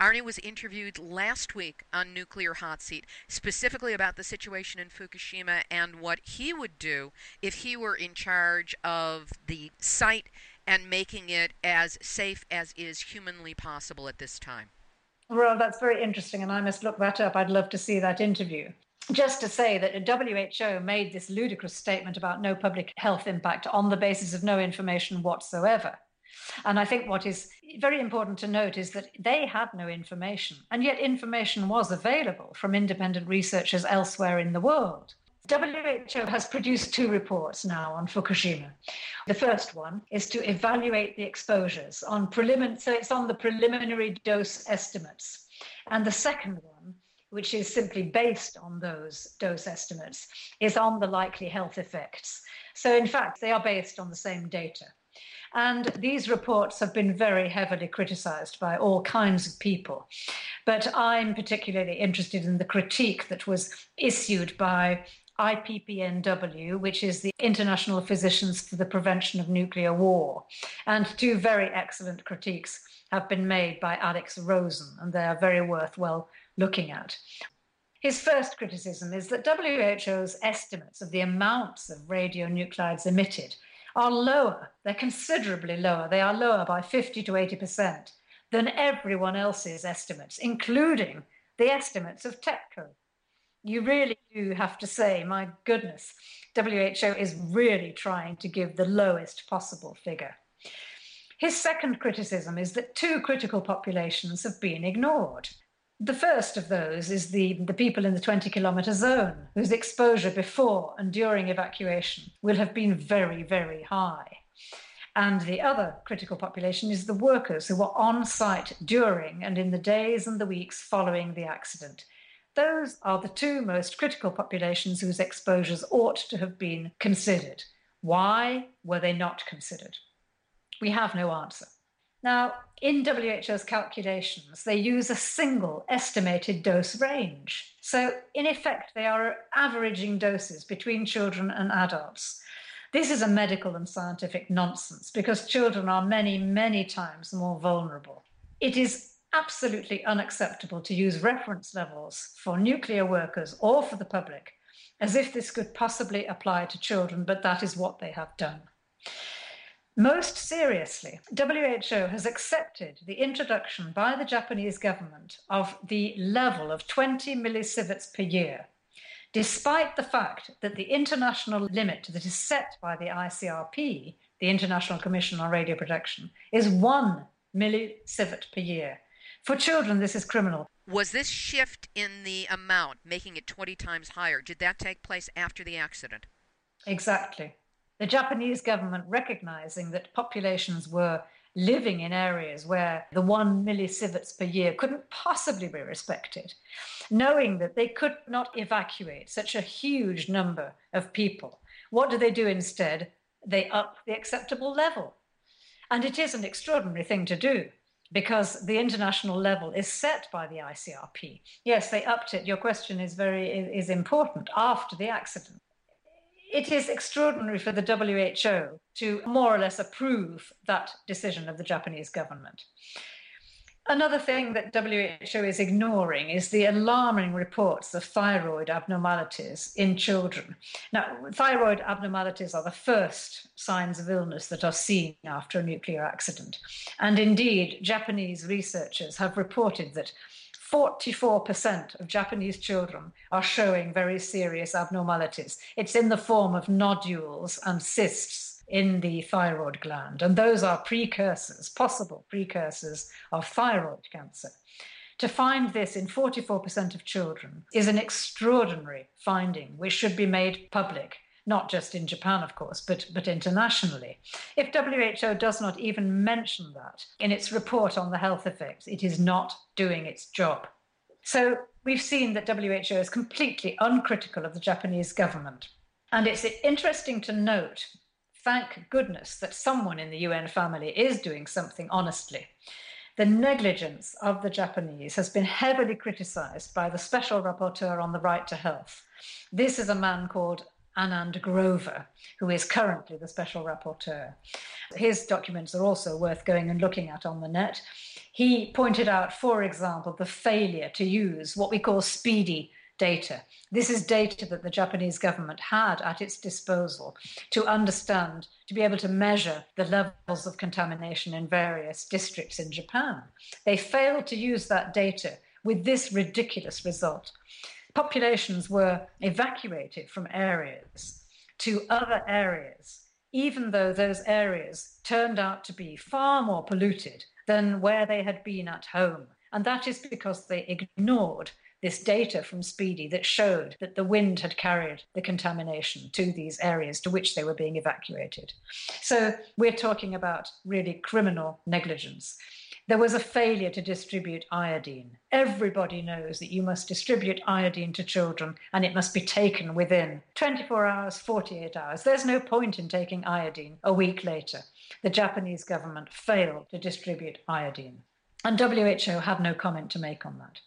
Arnie was interviewed last week on Nuclear Hot Seat specifically about the situation in Fukushima and what he would do if he were in charge of the site and making it as safe as is humanly possible at this time. Well, that's very interesting, and I must look that up. I'd love to see that interview. Just to say that WHO made this ludicrous statement about no public health impact on the basis of no information whatsoever. And I think what is very important to note is that they had no information, and yet information was available from independent researchers elsewhere in the world. WHO has produced two reports now on Fukushima. The first one is to evaluate the exposures on prelimin- so it's on the preliminary dose estimates. And the second one, which is simply based on those dose estimates, is on the likely health effects. So in fact, they are based on the same data. And these reports have been very heavily criticized by all kinds of people. But I'm particularly interested in the critique that was issued by IPPNW, which is the International Physicians for the Prevention of Nuclear War. And two very excellent critiques have been made by Alex Rosen, and they are very worthwhile looking at. His first criticism is that WHO's estimates of the amounts of radionuclides emitted are lower. They're considerably lower. They are lower by 50 to 80% than everyone else's estimates, including the estimates of TEPCO. You really do have to say, my goodness, WHO is really trying to give the lowest possible figure. His second criticism is that two critical populations have been ignored. The first of those is the, the people in the 20 kilometre zone, whose exposure before and during evacuation will have been very, very high. And the other critical population is the workers who were on site during and in the days and the weeks following the accident. Those are the two most critical populations whose exposures ought to have been considered. Why were they not considered? We have no answer. Now, in WHO's calculations, they use a single estimated dose range. So, in effect, they are averaging doses between children and adults. This is a medical and scientific nonsense because children are many, many times more vulnerable. It is absolutely unacceptable to use reference levels for nuclear workers or for the public as if this could possibly apply to children, but that is what they have done. Most seriously, WHO has accepted the introduction by the Japanese government of the level of 20 millisieverts per year, despite the fact that the international limit that is set by the ICRP, the International Commission on Radio Protection, is 1 millisievert per year. For children, this is criminal. Was this shift in the amount, making it 20 times higher, did that take place after the accident? Exactly the Japanese government recognizing that populations were living in areas where the one millisieverts per year couldn't possibly be respected, knowing that they could not evacuate such a huge number of people. What do they do instead? They up the acceptable level. And it is an extraordinary thing to do because the international level is set by the ICRP. Yes, they upped it. Your question is very is important after the accident it is extraordinary for the WHO to more or less approve that decision of the Japanese government. Another thing that WHO is ignoring is the alarming reports of thyroid abnormalities in children. Now, thyroid abnormalities are the first signs of illness that are seen after a nuclear accident. And indeed, Japanese researchers have reported that 44% of Japanese children are showing very serious abnormalities. It's in the form of nodules and cysts in the thyroid gland, and those are precursors, possible precursors of thyroid cancer. To find this in 44% of children is an extraordinary finding, which should be made public not just in Japan, of course, but, but internationally. If WHO does not even mention that in its report on the health effects, it is not doing its job. So we've seen that WHO is completely uncritical of the Japanese government. And it's interesting to note, thank goodness, that someone in the UN family is doing something honestly. The negligence of the Japanese has been heavily criticized by the Special Rapporteur on the Right to Health. This is a man called Anand Grover, who is currently the special rapporteur. His documents are also worth going and looking at on the net. He pointed out, for example, the failure to use what we call SPEEDI data. This is data that the Japanese government had at its disposal to understand, to be able to measure the levels of contamination in various districts in Japan. They failed to use that data with this ridiculous result populations were evacuated from areas to other areas, even though those areas turned out to be far more polluted than where they had been at home. And that is because they ignored this data from SPEEDI that showed that the wind had carried the contamination to these areas to which they were being evacuated. So we're talking about really criminal negligence. There was a failure to distribute iodine. Everybody knows that you must distribute iodine to children and it must be taken within 24 hours, 48 hours. There's no point in taking iodine a week later. The Japanese government failed to distribute iodine. And WHO had no comment to make on that.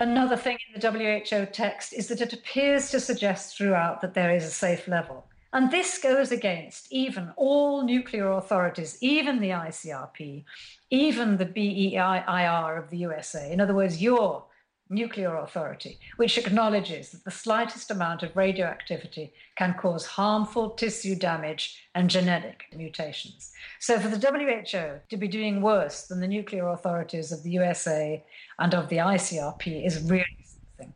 Another thing in the WHO text is that it appears to suggest throughout that there is a safe level. And this goes against even all nuclear authorities, even the ICRP, even the BEIR of the USA. In other words, your nuclear authority, which acknowledges that the slightest amount of radioactivity can cause harmful tissue damage and genetic mutations. So, for the WHO to be doing worse than the nuclear authorities of the USA and of the ICRP is really something.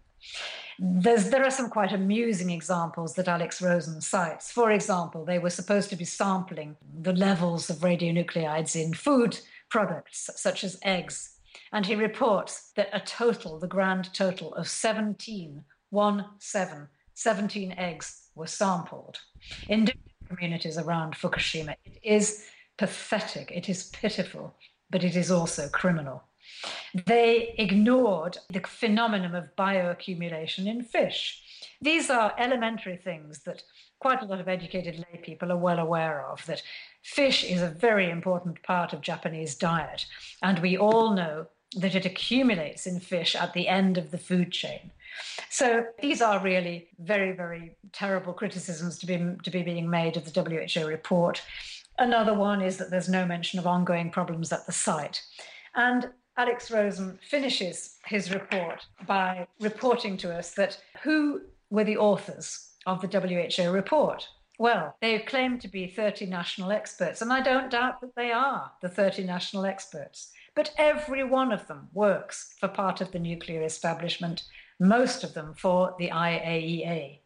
There's, there are some quite amusing examples that Alex Rosen cites. For example, they were supposed to be sampling the levels of radionuclides in food products, such as eggs and he reports that a total, the grand total of 17, one seven, 17 eggs were sampled in different communities around Fukushima. It is pathetic, it is pitiful, but it is also criminal. They ignored the phenomenon of bioaccumulation in fish. These are elementary things that quite a lot of educated lay people are well aware of that fish is a very important part of Japanese diet. And we all know that it accumulates in fish at the end of the food chain. So these are really very, very terrible criticisms to be, to be being made of the WHO report. Another one is that there's no mention of ongoing problems at the site. And Alex Rosen finishes his report by reporting to us that who were the authors of the WHO report? Well, they claim to be 30 national experts, and I don't doubt that they are the 30 national experts. But every one of them works for part of the nuclear establishment, most of them for the IAEA.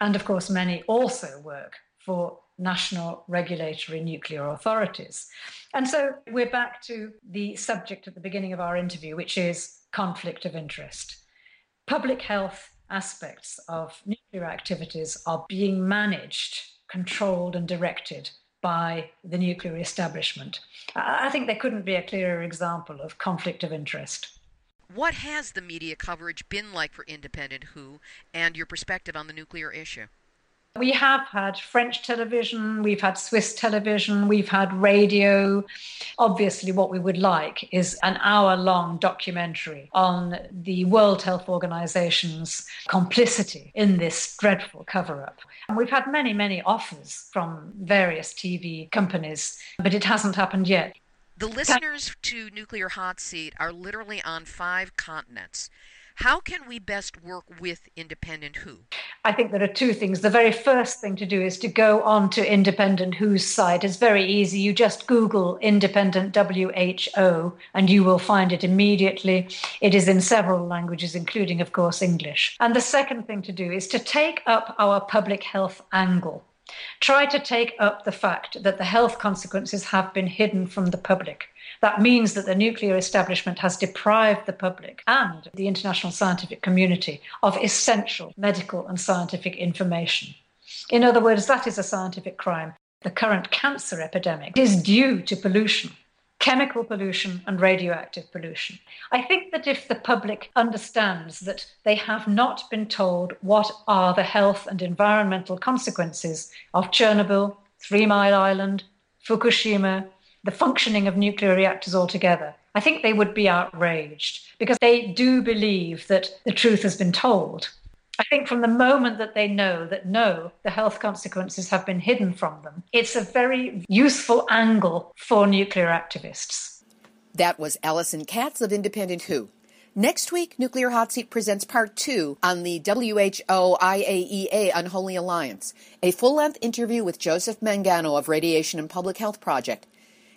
And of course, many also work for national regulatory nuclear authorities. And so we're back to the subject at the beginning of our interview, which is conflict of interest. Public health aspects of nuclear activities are being managed, controlled, and directed by the nuclear establishment. I think there couldn't be a clearer example of conflict of interest. What has the media coverage been like for Independent Who and your perspective on the nuclear issue? We have had French television, we've had Swiss television, we've had radio. Obviously, what we would like is an hour long documentary on the World Health Organization's complicity in this dreadful cover up. And we've had many, many offers from various TV companies, but it hasn't happened yet. The listeners to Nuclear Hot Seat are literally on five continents. How can we best work with Independent Who? I think there are two things. The very first thing to do is to go on to Independent Who's site. It's very easy. You just Google Independent WHO and you will find it immediately. It is in several languages, including, of course, English. And the second thing to do is to take up our public health angle. Try to take up the fact that the health consequences have been hidden from the public. That means that the nuclear establishment has deprived the public and the international scientific community of essential medical and scientific information. In other words, that is a scientific crime. The current cancer epidemic is due to pollution chemical pollution and radioactive pollution. I think that if the public understands that they have not been told what are the health and environmental consequences of Chernobyl, Three Mile Island, Fukushima, the functioning of nuclear reactors altogether, I think they would be outraged because they do believe that the truth has been told. I think from the moment that they know that no, the health consequences have been hidden from them, it's a very useful angle for nuclear activists. That was Alison Katz of Independent Who. Next week, Nuclear Hot Seat presents part two on the WHO IAEA Unholy Alliance, a full length interview with Joseph Mangano of Radiation and Public Health Project.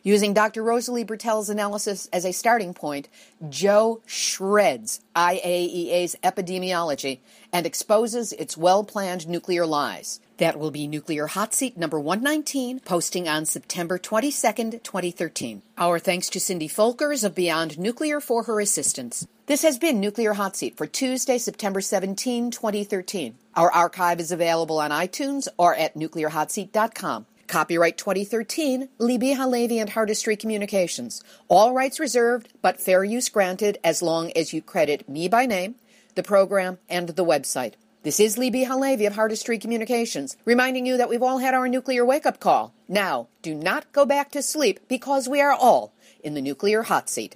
Using Dr. Rosalie Bertell's analysis as a starting point, Joe shreds IAEA's epidemiology and exposes its well planned nuclear lies. That will be Nuclear Hot Seat number 119, posting on September 22nd, 2013. Our thanks to Cindy Folkers of Beyond Nuclear for her assistance. This has been Nuclear Hot Seat for Tuesday, September 17, 2013. Our archive is available on iTunes or at nuclearhotseat.com. Copyright 2013, Libbe HaLevy and Heartistry Communications. All rights reserved, but fair use granted as long as you credit me by name, the program, and the website. This is Libbe HaLevy of Heartistry Communications, reminding you that we've all had our nuclear wake up call. Now, do not go back to sleep because we are all in the nuclear hot seat.